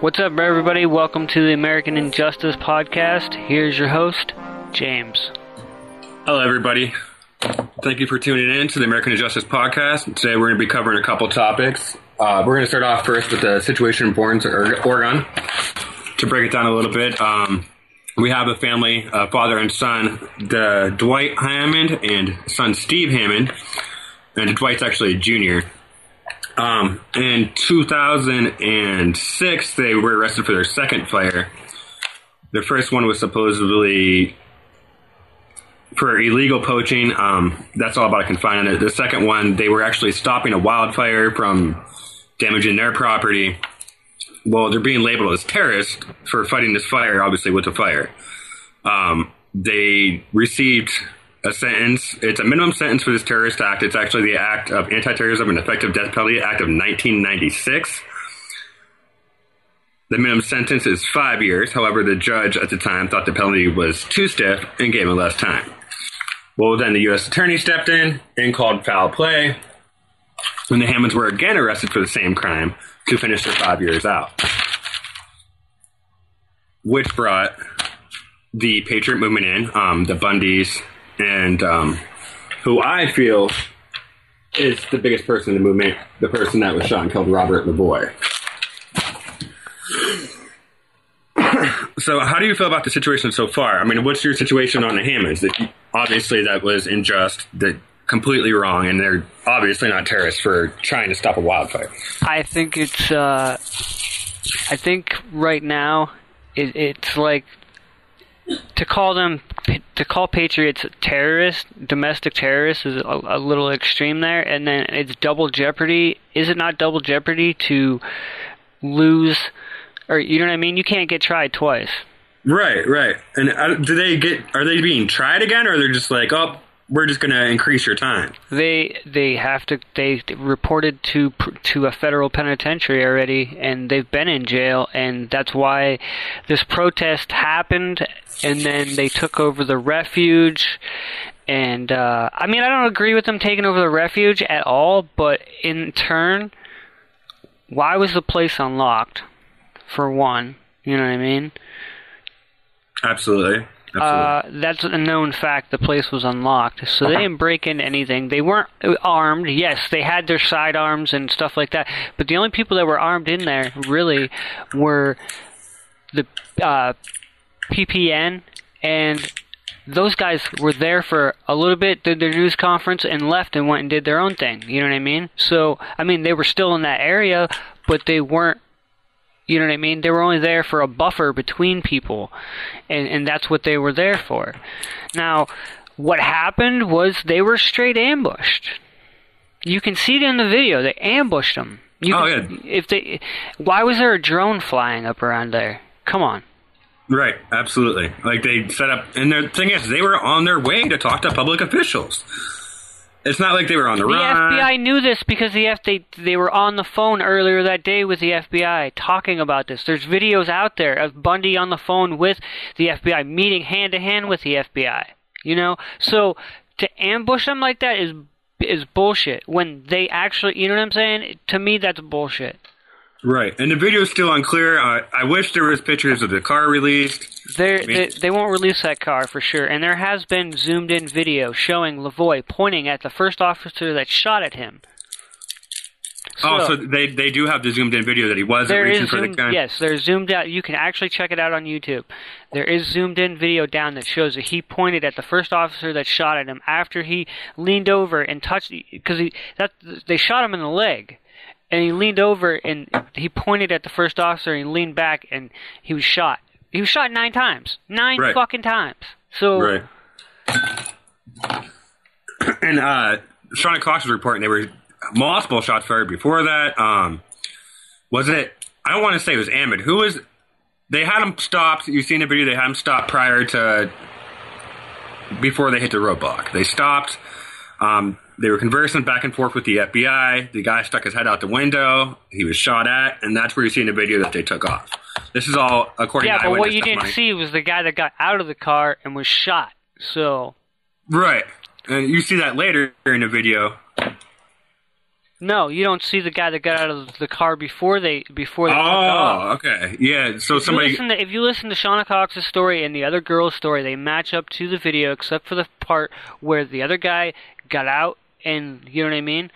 What's up, everybody? Welcome to the American Injustice Podcast. Here's your host, James. Hello, everybody. Thank you for tuning in to the American Injustice Podcast. Today, we're going to be covering a couple topics. Uh, we're going to start off first with the situation in Burns, Oregon. To break it down a little bit, um, we have a family, uh, father and son, the Dwight Hammond and son Steve Hammond, and Dwight's actually a junior. Um, in 2006, they were arrested for their second fire. The first one was supposedly for illegal poaching. Um, that's all about find. The second one, they were actually stopping a wildfire from damaging their property. Well, they're being labeled as terrorists for fighting this fire, obviously with the fire. Um, they received a sentence. It's a minimum sentence for this terrorist act. It's actually the Act of Anti-Terrorism and Effective Death Penalty Act of 1996. The minimum sentence is five years. However, the judge at the time thought the penalty was too stiff and gave him less time. Well, then the U.S. attorney stepped in and called foul play, and the Hammonds were again arrested for the same crime to finish their five years out, which brought the Patriot movement in, um, the Bundys, and um, who I feel is the biggest person in the movement, the person that was shot and killed, Robert LaVoy. so, how do you feel about the situation so far? I mean, what's your situation on the Hammonds? That obviously that was unjust, that completely wrong, and they're obviously not terrorists for trying to stop a wildfire. I think it's. Uh, I think right now it, it's like to call them to call patriots terrorists, domestic terrorists, is a, a, little extreme there. And then it's double jeopardy. Is it not double jeopardy to lose, or you know what I mean? You can't get tried twice. Right, right. And uh, do they get? Are they being tried again, or they're just like, oh, we're just going to increase your time. They they have to they reported to to a federal penitentiary already, and they've been in jail, and that's why this protest happened, and then they took over the refuge. And uh, I mean, I don't agree with them taking over the refuge at all, but in turn, why was the place unlocked? For one, you know what I mean. Absolutely. Uh, that's a known fact. The place was unlocked, so they didn't break in anything. They weren't armed. Yes, they had their sidearms and stuff like that, but the only people that were armed in there really were the uh, PPN and those guys were there for a little bit, did their news conference, and left and went and did their own thing. You know what I mean? So, I mean, they were still in that area, but they weren't you know what I mean? They were only there for a buffer between people, and and that's what they were there for. Now, what happened was they were straight ambushed. You can see it in the video. They ambushed them. You oh can, yeah. If they, why was there a drone flying up around there? Come on. Right, absolutely. Like they set up, and the thing is, they were on their way to talk to public officials. It's not like they were on the, the run. The FBI knew this because the F they they were on the phone earlier that day with the FBI talking about this. There's videos out there of Bundy on the phone with the FBI, meeting hand to hand with the FBI. You know, so to ambush them like that is is bullshit. When they actually, you know what I'm saying? To me, that's bullshit. Right, and the video is still unclear. Uh, I wish there was pictures of the car released. I mean, they, they won't release that car for sure. And there has been zoomed in video showing LaVoy pointing at the first officer that shot at him. So, oh, so they they do have the zoomed in video that he wasn't reaching for zoomed, the gun. Yes, there's zoomed out. You can actually check it out on YouTube. There is zoomed in video down that shows that he pointed at the first officer that shot at him after he leaned over and touched because he that they shot him in the leg and he leaned over and he pointed at the first officer and he leaned back and he was shot. He was shot nine times. Nine right. fucking times. So Right. And uh Shawna Cox was reporting there were multiple shots fired before that. Um was it I don't want to say it was Ammon. Who was they had him stopped. You've seen the video, they had him stopped prior to before they hit the roadblock. They stopped. Um, they were conversing back and forth with the FBI. The guy stuck his head out the window. He was shot at, and that's where you see in the video that they took off. This is all according yeah, to Yeah, but what you didn't see was the guy that got out of the car and was shot. So right, and you see that later in the video. No, you don't see the guy that got out of the car before they before they took oh, off. Oh, okay. Yeah. So If somebody. listen to, if you listen to Shawna Cox's story and the other girl's story, they match up to the video, except for the part where the other guy got out, and you know what I mean.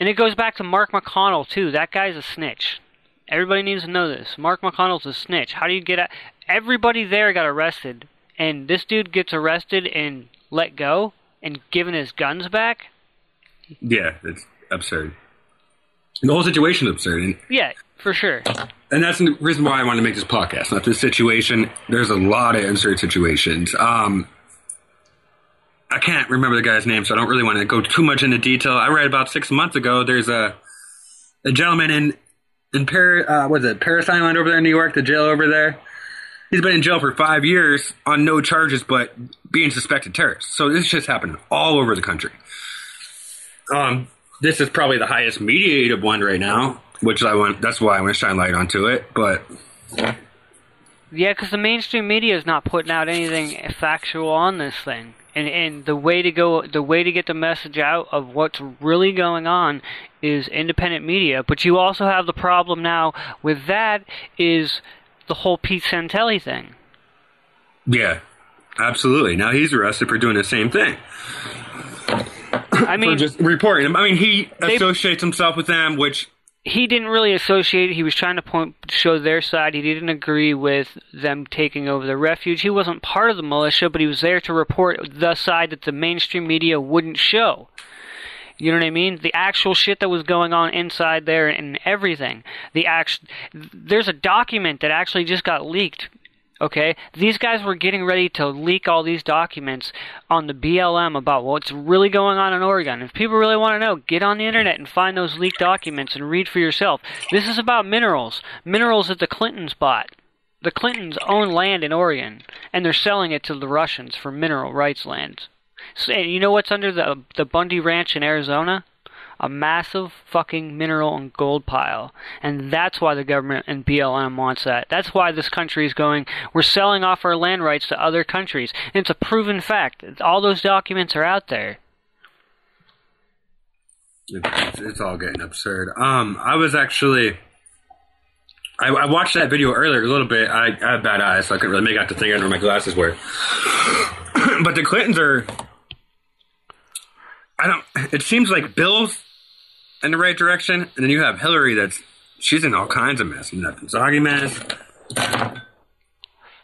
And it goes back to Mark McConnell too. That guy's a snitch. Everybody needs to know this. Mark McConnell's a snitch. How do you get out? Everybody there got arrested, and this dude gets arrested and let go and given his guns back. Yeah, it's absurd. The whole situation is absurd. And Yeah, for sure. And that's the reason why I wanted to make this podcast. Not this situation. There's a lot of absurd situations. Um, I can't remember the guy's name, so I don't really want to go too much into detail. I read about six months ago. There's a a gentleman in in Paris. Uh, what is it? Paris Island over there in New York. The jail over there. He's been in jail for five years on no charges, but being suspected terrorist. So this just happened all over the country. Um, this is probably the highest mediated one right now, which I want. That's why I want to shine light onto it. But Yeah, because the mainstream media is not putting out anything factual on this thing, and and the way to go, the way to get the message out of what's really going on is independent media. But you also have the problem now with that is the whole Pete Santilli thing. yeah, absolutely. Now he's arrested for doing the same thing. I For mean, just reporting. I mean, he They- associates himself with them, which he didn't really associate. He was trying to point show their side. He didn't agree with them taking over the refuge. He wasn't part of the militia, but he was there to report the side that the mainstream media wouldn't show. You know what I mean? The actual shit that was going on inside there and everything. The act there's a document that actually just got leaked. Okay, these guys were getting ready to leak all these documents on the BLM about what's really going on in Oregon. If people really want to know, get on the internet and find those leaked documents and read for yourself. This is about minerals, minerals that the Clintons bought. The Clintons own land in Oregon, and they're selling it to the Russians for mineral rights lands. So, you know what's under the the Bundy Ranch in Arizona? A massive fucking mineral and gold pile. And that's why the government and BLM wants that. That's why this country is going, we're selling off our land rights to other countries. And it's a proven fact. All those documents are out there. it's, it's all getting absurd. Um, I was actually. I, I watched that video earlier a little bit. I, I have bad eyes, so I couldn't really make out the thing. Where my glasses were. but the Clintons are. I don't. It seems like Bill's in the right direction, and then you have Hillary. That's she's in all kinds of mess. And that Zoggy mess. I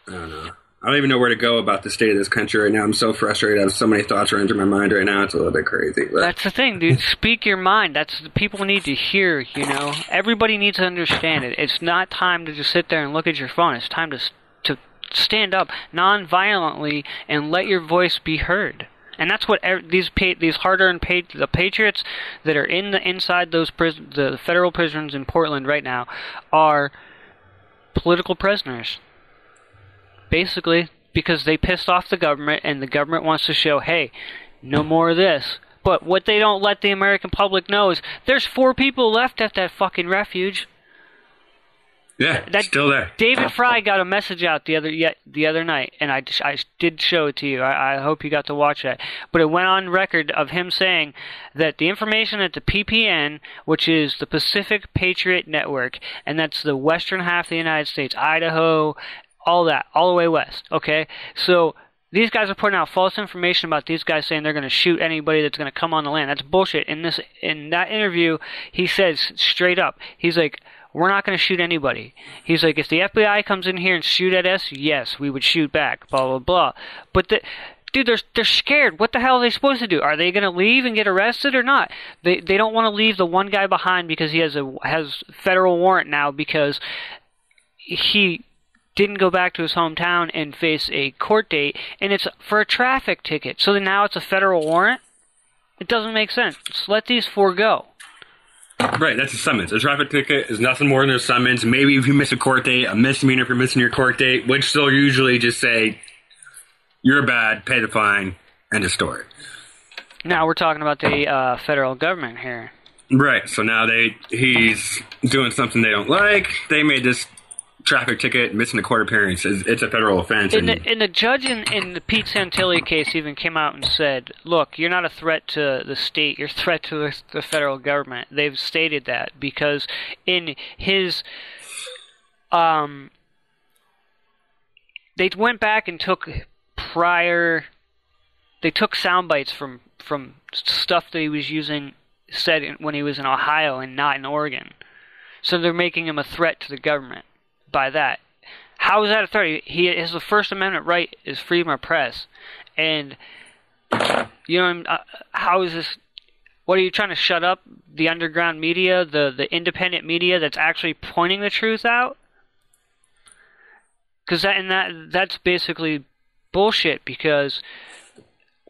don't know. I don't even know where to go about the state of this country right now. I'm so frustrated. I have so many thoughts running through my mind right now. It's a little bit crazy. But That's the thing, dude. Speak your mind. That's people need to hear. You know, everybody needs to understand it. It's not time to just sit there and look at your phone. It's time to to stand up non-violently and let your voice be heard. And that's what ev- these these hard-earned the patriots that are in the inside those the federal prisons in Portland right now are political prisoners. Basically, because they pissed off the government and the government wants to show, hey, no more of this. But what they don't let the American public know is there's four people left at that fucking refuge. Yeah, That- still there. David Fry got a message out the other yet the other night, and I, I did show it to you. I, I hope you got to watch that. But it went on record of him saying that the information at the PPN, which is the Pacific Patriot Network, and that's the western half of the United States, Idaho, all that, all the way west. Okay, so these guys are putting out false information about these guys saying they're going to shoot anybody that's going to come on the land. That's bullshit. In this in that interview, he says straight up, he's like, "We're not going to shoot anybody." He's like, "If the FBI comes in here and shoot at us, yes, we would shoot back." Blah blah blah. But the Dude, they're they're scared. What the hell are they supposed to do? Are they gonna leave and get arrested or not? They they don't want to leave the one guy behind because he has a has federal warrant now because he didn't go back to his hometown and face a court date, and it's for a traffic ticket. So now it's a federal warrant. It doesn't make sense. Let these four go. Right, that's a summons. A traffic ticket is nothing more than a summons. Maybe if you miss a court date, a misdemeanor for missing your court date, which they'll usually just say, you're bad, pay the fine, end of story. Now we're talking about the uh, federal government here. Right, so now they he's doing something they don't like. They made this traffic ticket, missing a court appearance. It's, it's a federal offense. And and the, and the judge in, in the Pete Santilli case even came out and said, "Look, you're not a threat to the state. You're a threat to the, the federal government." They've stated that because in his um, they went back and took prior. They took sound bites from from stuff that he was using said in, when he was in Ohio and not in Oregon. So they're making him a threat to the government by that. How is that a threat? He his First Amendment right is freedom of press, and you know uh, how is this? What are you trying to shut up the underground media, the the independent media that's actually pointing the truth out? Because that and that that's basically bullshit. Because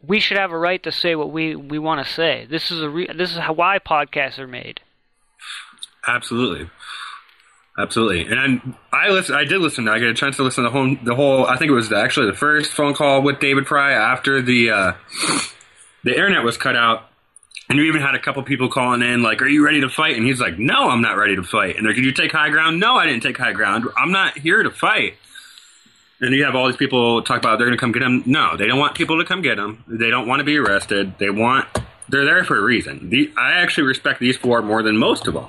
we should have a right to say what we, we want to say. This is a re- this is how why podcasts are made. Absolutely, absolutely. And I, listen. I did listen. I got a chance to listen to the whole. The whole. I think it was actually the first phone call with David Fry after the uh, the internet was cut out. And you even had a couple people calling in, like, "Are you ready to fight?" And he's like, "No, I'm not ready to fight." And they're, "Did you take high ground?" No, I didn't take high ground. I'm not here to fight. And you have all these people talk about they're going to come get him. No, they don't want people to come get him. They don't want to be arrested. They want they're there for a reason. The, I actually respect these four more than most of them.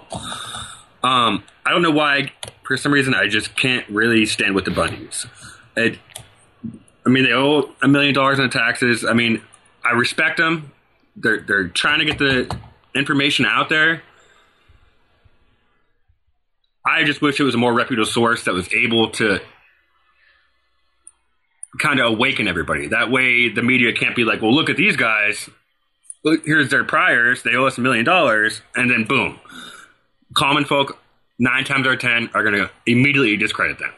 Um, I don't know why. For some reason, I just can't really stand with the Bundys. It, I mean, they owe a million dollars in taxes. I mean, I respect them. They're they're trying to get the information out there. I just wish it was a more reputable source that was able to kind of awaken everybody. That way, the media can't be like, "Well, look at these guys. Look, here's their priors. They owe us a million dollars," and then boom, common folk nine times out of ten are going to immediately discredit them.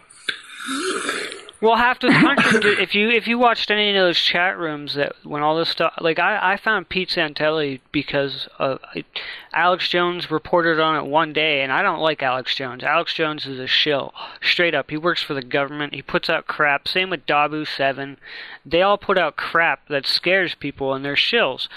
Well, half the if you if you watched any of those chat rooms that when all this stuff, like I, I found Pete Santilli because of Alex Jones reported on it one day, and I don't like Alex Jones. Alex Jones is a shill, straight up. He works for the government. He puts out crap. Same with Dahboo Seven. They all put out crap that scares people, and they're shills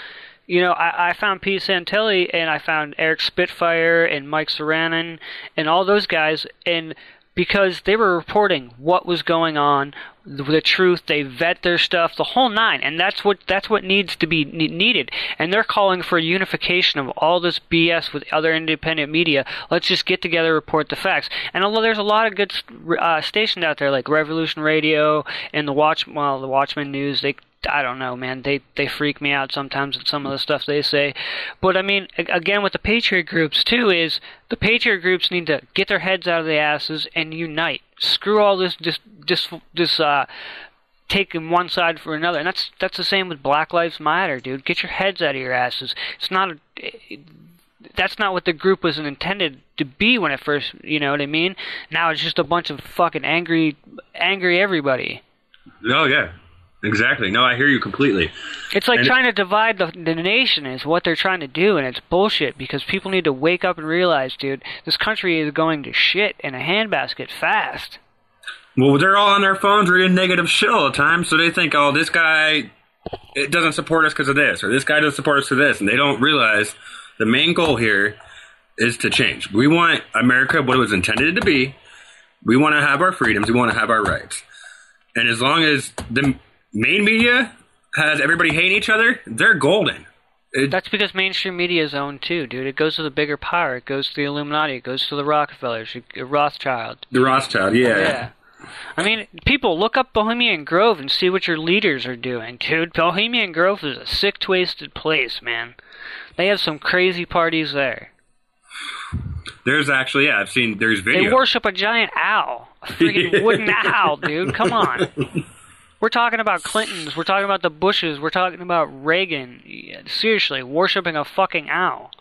you know, I, I found Pete Santilli and I found Eric Spitfire and Mike Saranen and all those guys, and because they were reporting what was going on, the truth. They vet their stuff, the whole nine, and that's what that's what needs to be needed. And they're calling for a unification of all this BS with other independent media. Let's just get together, report the facts. And although there's a lot of good uh, stations out there like Revolution Radio and the Watch, well, the Watchman News, they I don't know, man. They they freak me out sometimes with some of the stuff they say. But I mean, again, with the Patriot groups too, is the Patriot groups need to get their heads out of the asses and unite. Screw all this this this this uh taking one side for another. And that's that's the same with Black Lives Matter, dude. Get your heads out of your asses. It's not a, that's not what the group was intended to be when it first, you know what I mean? Now it's just a bunch of fucking angry angry everybody. Oh yeah. Exactly. No, I hear you completely. It's like and trying to divide the, the nation is what they're trying to do, and it's bullshit because people need to wake up and realize, dude, this country is going to shit in a handbasket fast. Well, they're all on their phones reading negative shit all the time, so they think, oh, this guy it doesn't support us because of this, or this guy doesn't support us for this, and they don't realize the main goal here is to change. We want America what it was intended to be. We want to have our freedoms. We want to have our rights. And as long as the main media has everybody hating each other, they're golden. It, That's because mainstream media is owned too, dude. It goes to the bigger power. It goes to the Illuminati. It goes to the Rockefellers, uh, Rothschild. The Rothschild, yeah. Yeah. I mean, people look up Bohemian Grove and see what your leaders are doing, dude. Bohemian Grove is a sick, twisted place, man. They have some crazy parties there. There's actually, yeah, I've seen. There's video. They worship a giant owl, a freaking wooden owl, dude. Come on. We're talking about Clintons. We're talking about the Bushes. We're talking about Reagan. Seriously, worshiping a fucking owl.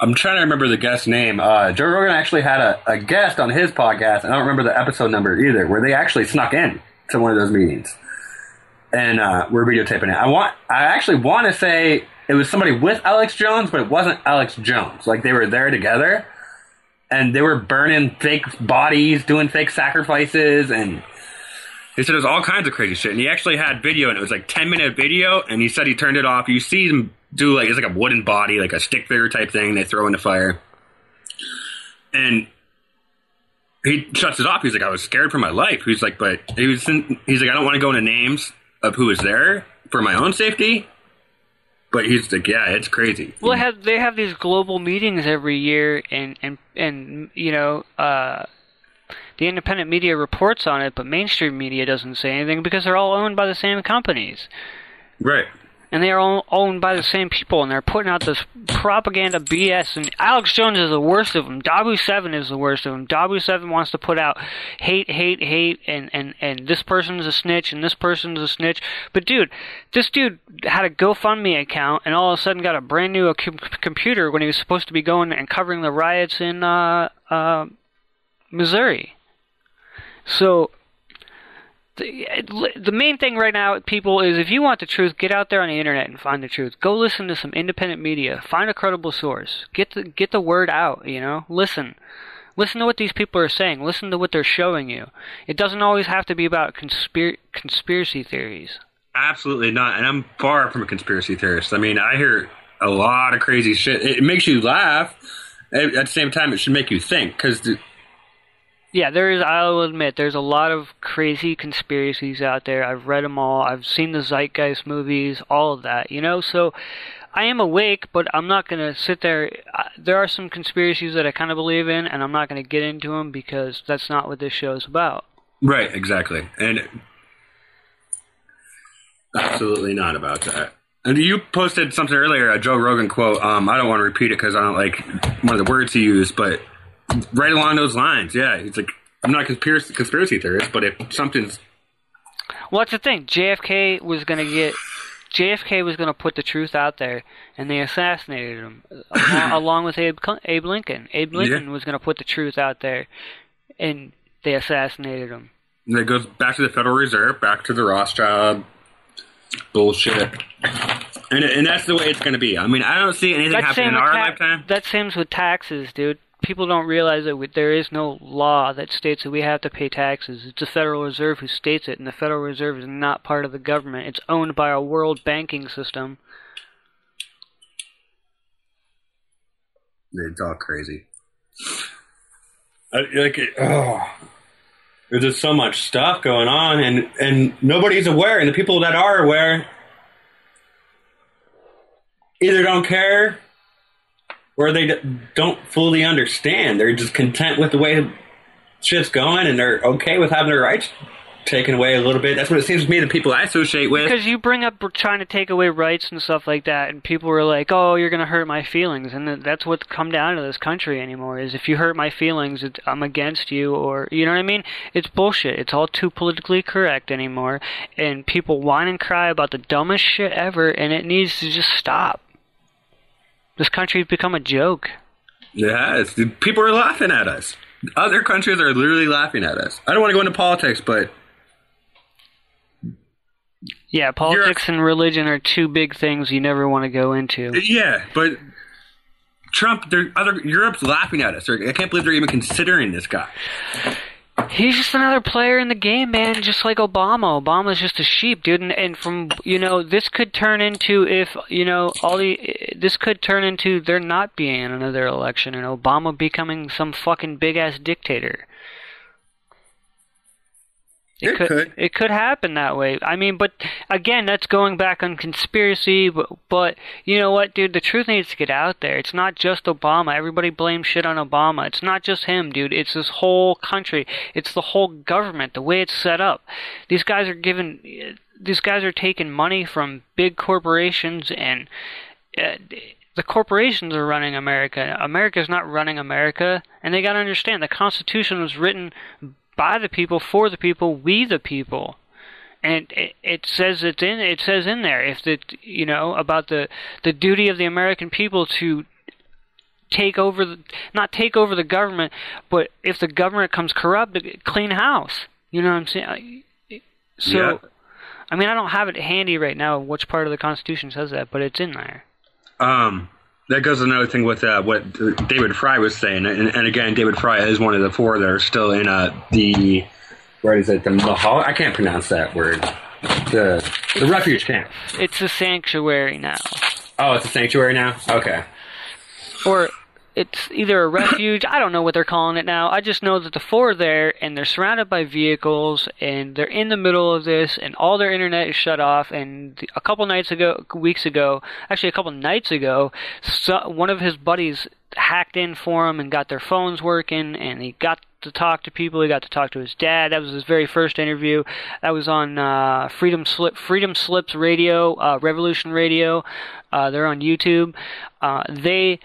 I'm trying to remember the guest name. Uh, Joe Rogan actually had a, a guest on his podcast, and I don't remember the episode number either, where they actually snuck in to one of those meetings, and uh, we're videotaping it. I want, I actually want to say it was somebody with Alex Jones, but it wasn't Alex Jones. Like they were there together, and they were burning fake bodies, doing fake sacrifices, and he said it was all kinds of crazy shit, and he actually had video, and it was like ten minute video, and he said he turned it off. You see him do like it's like a wooden body, like a stick figure type thing. They throw in the fire, and he shuts it off. He's like, I was scared for my life. He's like, but he was. In, he's like, I don't want to go into names of who was there for my own safety. But he's like, yeah, it's crazy. Well, have they have these global meetings every year, and and and you know, uh, the independent media reports on it, but mainstream media doesn't say anything because they're all owned by the same companies. Right. And they are all owned by the same people, and they're putting out this propaganda BS. And Alex Jones is the worst of them. Dahboo Seven is the worst of them. Dahboo Seven wants to put out hate, hate, hate, and and and this person's a snitch, and this person's a snitch. But dude, this dude had a GoFundMe account, and all of a sudden got a brand new com- computer when he was supposed to be going and covering the riots in uh, uh, Missouri. So the, the main thing right now, people, is if you want the truth, get out there on the internet and find the truth. Go listen to some independent media. Find a credible source. Get the get the word out. You know, listen. Listen to what these people are saying. Listen to what they're showing you. It doesn't always have to be about conspir- conspiracy theories. Absolutely not. And I'm far from a conspiracy theorist. I mean, I hear a lot of crazy shit. It makes you laugh. At the same time, it should make you think because yeah, there is. I'll admit, there's a lot of crazy conspiracies out there. I've read them all. I've seen the Zeitgeist movies, all of that. You know, so I am awake, but I'm not gonna sit there. There are some conspiracies that I kind of believe in, and I'm not gonna get into them because that's not what this show is about. Right. Exactly. And absolutely not about that. And you posted something earlier, a Joe Rogan quote. Um, I don't want to repeat it because I don't like one of the words he used, but right along those lines. Yeah, it's like I'm not a conspiracy, conspiracy theorist, but if something's well, that's the thing. JFK was going to get JFK was going to put the truth out there, and they assassinated him along, along with Abe, Abe Lincoln. Abe Lincoln yeah. was going to put the truth out there, and they assassinated him. And it goes back to the Federal Reserve, back to the Rothschild bullshit. And, and that's the way it's going to be. I mean, I don't see anything happening in our ta- lifetime. That seems with taxes, dude people don't realize that we, there is no law that states that we have to pay taxes. It's the Federal Reserve who states it, and the Federal Reserve is not part of the government. It's owned by a world banking system. It's all crazy. I, like, oh, there's just so much stuff going on, and and nobody's aware, and the people that are aware either don't care or they don't fully understand. They're just content with the way shit's going, and they're okay with having their rights taken away a little bit. That's what it seems to me. The people I associate with, because you bring up trying to take away rights and stuff like that, and people are like, "Oh, you're gonna hurt my feelings," and that's what's come down to this country anymore. Is if you hurt my feelings, I'm against you, or you know what I mean? It's bullshit. It's all too politically correct anymore, and people whine and cry about the dumbest shit ever, and it needs to just stop. This country's become a joke. Yes, people are laughing at us. Other countries are literally laughing at us. I don't want to go into politics, but yeah, politics and religion are two big things you never want to go into. Yeah, but Trump, other Europe's laughing at us. I can't believe they're even considering this guy. He's just another player in the game, man. Just like Obama. Obama's just a sheep, dude. And, and from you know, this could turn into if you know all the. This could turn into there not being another election and Obama becoming some fucking big ass dictator. It, it could, could, it could happen that way. I mean, but again, that's going back on conspiracy. But, but you know what, dude? The truth needs to get out there. It's not just Obama. Everybody blames shit on Obama. It's not just him, dude. It's this whole country. It's the whole government. The way it's set up. These guys are given. These guys are taking money from big corporations and. Uh, the corporations are running America. America's not running America, and they got to understand the Constitution was written by the people, for the people, we the people. And it, it says it's in it says in there if the you know about the the duty of the American people to take over the not take over the government, but if the government comes corrupt, clean house. You know what I'm saying? So, yeah. I mean, I don't have it handy right now which part of the Constitution says that, but it's in there. Um, that goes another thing with uh, what David Fry was saying, and, and, again, David Fry is one of the four that are still in uh, the where is it? The Mahal? I can't pronounce that word. The the refuge camp. It's a sanctuary now. Oh, it's a sanctuary now. Okay. Or it's either a refuge. I don't know what they're calling it now. I just know that the four are there and they're surrounded by vehicles and they're in the middle of this and all their internet is shut off. And a couple nights ago, weeks ago, actually a couple nights ago, so, one of his buddies hacked in for him and got their phones working and he got to talk to people. He got to talk to his dad. That was his very first interview. That was on uh, Freedom Slip, Freedom Slips Radio, uh, Revolution Radio. Uh, they're on YouTube. Uh, they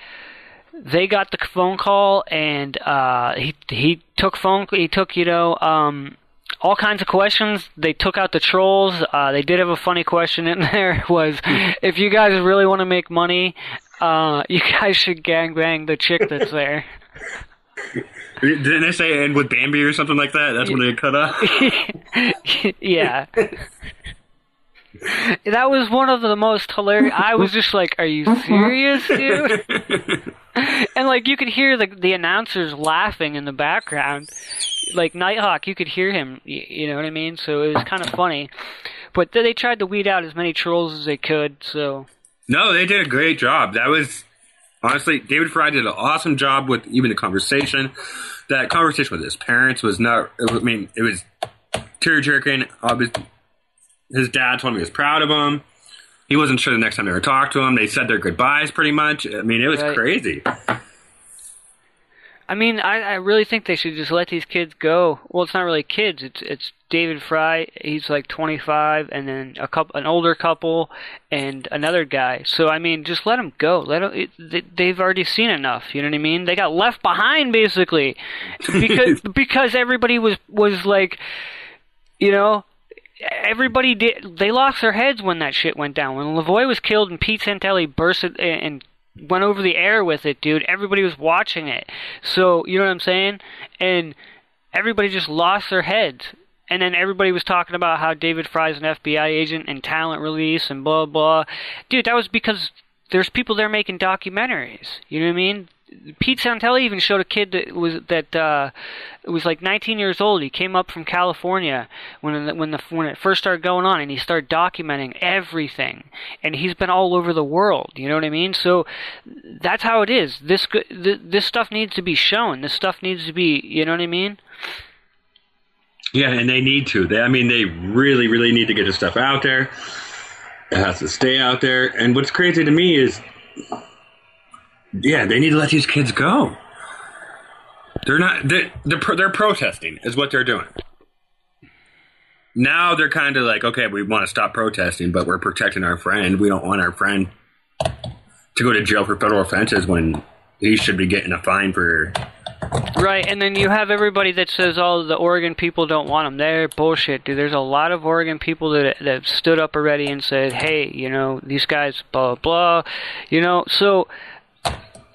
they got the phone call and uh, he he took phone he took you know um, all kinds of questions. They took out the trolls. Uh, they did have a funny question in there. Was if you guys really want to make money, uh, you guys should gangbang the chick that's there. Didn't they say end with Bambi or something like that? That's when they cut off. yeah. That was one of the most hilarious. I was just like, "Are you uh-huh. serious, dude?" and like you could hear the the announcers laughing in the background, like Nighthawk. You could hear him. You know what I mean? So it was kind of funny. But they tried to weed out as many trolls as they could. So no, they did a great job. That was honestly David Fry did an awesome job with even the conversation. That conversation with his parents was not. I mean, it was tear jerking. His dad told me he was proud of him. He wasn't sure the next time they ever talked to him. They said their goodbyes pretty much. I mean, it was right. crazy. I mean, I, I really think they should just let these kids go. Well, it's not really kids. It's it's David Fry. He's like 25, and then a couple, an older couple, and another guy. So I mean, just let them go. Let them. It, they've already seen enough. You know what I mean? They got left behind basically, because because everybody was was like, you know, everybody did. They lost their heads when that shit went down. When LaVoy was killed and Pete Santilli burst it and went over the air with it, dude. Everybody was watching it. So you know what I'm saying? And everybody just lost their heads. And then everybody was talking about how David Fry's an FBI agent and talent release and blah blah. Dude, that was because there's people there making documentaries. You know what I mean? Pete Santilli even showed a kid that was that uh, was like 19 years old. He came up from California when the, when the when it first started going on, and he started documenting everything. And he's been all over the world. You know what I mean? So that's how it is. This this stuff needs to be shown. This stuff needs to be. You know what I mean? Yeah, and they need to. They, I mean, they really, really need to get this stuff out there. It has to stay out there. And what's crazy to me is yeah, they need to let these kids go. They're not. They're they're, they're protesting. Is what they're doing. Now they're kind of like, okay, we want to stop protesting, but we're protecting our friend. We don't want our friend to go to jail for federal offenses when he should be getting a fine for. Right, and then you have everybody that says, "Oh, the Oregon people don't want them." They're bullshit, dude. There's a lot of Oregon people that that stood up already and said, "Hey, you know, these guys, blah blah," you know. So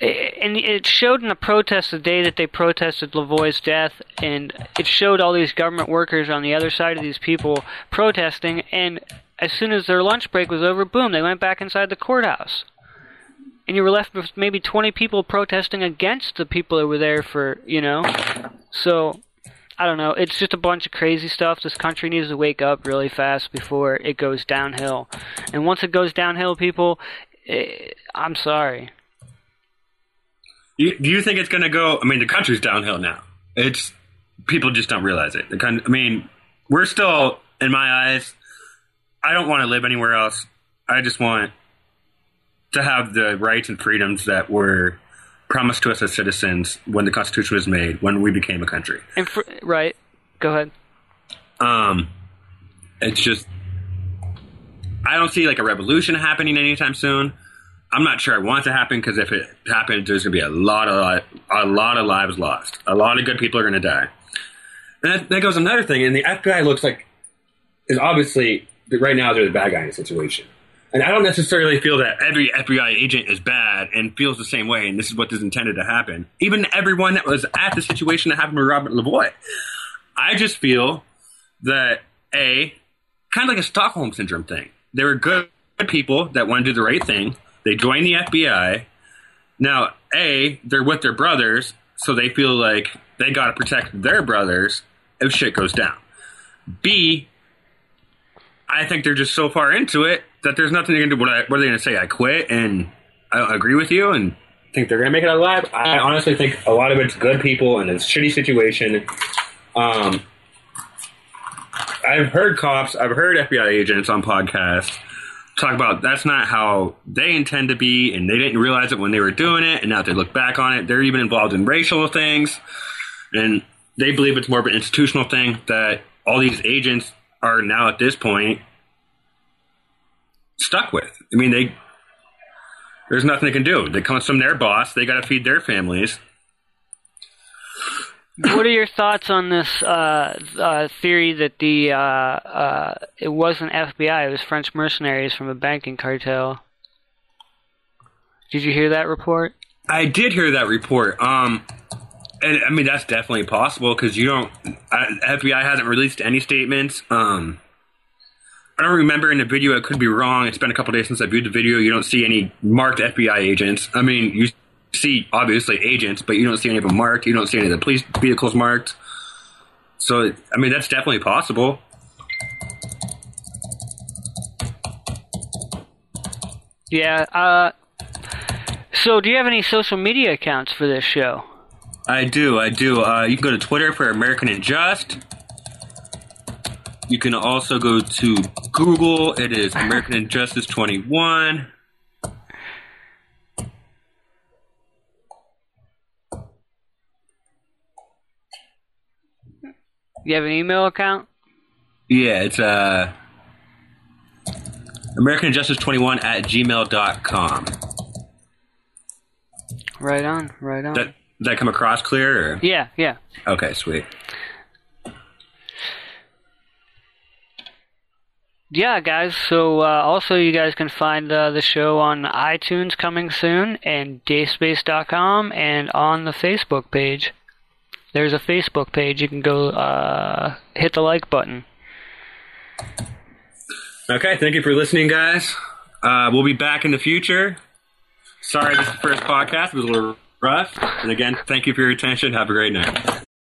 and it showed in the protest the day that they protested LaVoy's death, and it showed all these government workers on the other side of these people protesting. And as soon as their lunch break was over, boom, they went back inside the courthouse. And you were left with maybe 20 people protesting against the people that were there for, you know. So, I don't know. It's just a bunch of crazy stuff. This country needs to wake up really fast before it goes downhill. And once it goes downhill, people, eh, I'm sorry. You, do you think it's going to go? I mean, the country's downhill now. It's people just don't realize it. The kind, I mean, we're still, in my eyes, I don't want to live anywhere else. I just want to have the rights and freedoms that were promised to us as citizens when the Constitution was made, when we became a country. And for, right, go ahead. Um, it's just I don't see like a revolution happening anytime soon. I'm not sure I want it to happen because if it happens, there's going to be a lot of a lot of lives lost. A lot of good people are going to die. And that, that goes another thing. And the FBI looks like is obviously right now they're the bad guy in the situation. And I don't necessarily feel that every FBI agent is bad and feels the same way, and this is what is intended to happen. Even everyone that was at the situation that happened with Robert LaVoy. I just feel that a kind of like a Stockholm syndrome thing. There were good people that want to do the right thing, they join the FBI. Now, A, they're with their brothers, so they feel like they got to protect their brothers if shit goes down. B, I think they're just so far into it that there's nothing they can do. What, are they going to say? I quit and I agree with you and think they're going to make it out alive. I honestly think a lot of it's good people in a shitty situation. Um, I've heard cops, I've heard FBI agents on podcasts talk about that's not how they intend to be, and they didn't realize it when they were doing it, and now they look back on it, they're even involved in racial things, and they believe it's more of an institutional thing that all these agents are now at this point stuck with. I mean, they there's nothing they can do. They comes from their boss. They got to feed their families. What are your thoughts on this uh, uh, theory that the uh, uh it wasn't FBI, it was French mercenaries from a banking cartel? Did you hear that report? I did hear that report. Um, and I mean that's definitely possible because you don't. FBI hasn't released any statements. Um, I don't remember in the video. It could be wrong. It's been a couple days since I viewed the video. You don't see any marked FBI agents. I mean, you see obviously agents, but you don't see any of them marked. You don't see any of the police vehicles marked. So, I mean, that's definitely possible. Yeah. Uh, so, do you have any social media accounts for this show? I do. I do. Uh, you can go to Twitter for American Unjust. You can also go to Google. It is American Injustice 21. You have an email account? Yeah, it's uh, American Injustice 21 at gmail.com. Right on, right on. That, did that come across clear? Or? Yeah, yeah. Okay, sweet. yeah, guys. So uh, also, you guys can find uh, the show on iTunes coming soon, and dayspace.com, and on the Facebook page. There's a Facebook page. You can go uh, hit the like button. Okay, thank you for listening, guys. Uh, we'll be back in the future. Sorry, this is the first podcast. It was a little rough. And again, thank you for your attention. Have a great night.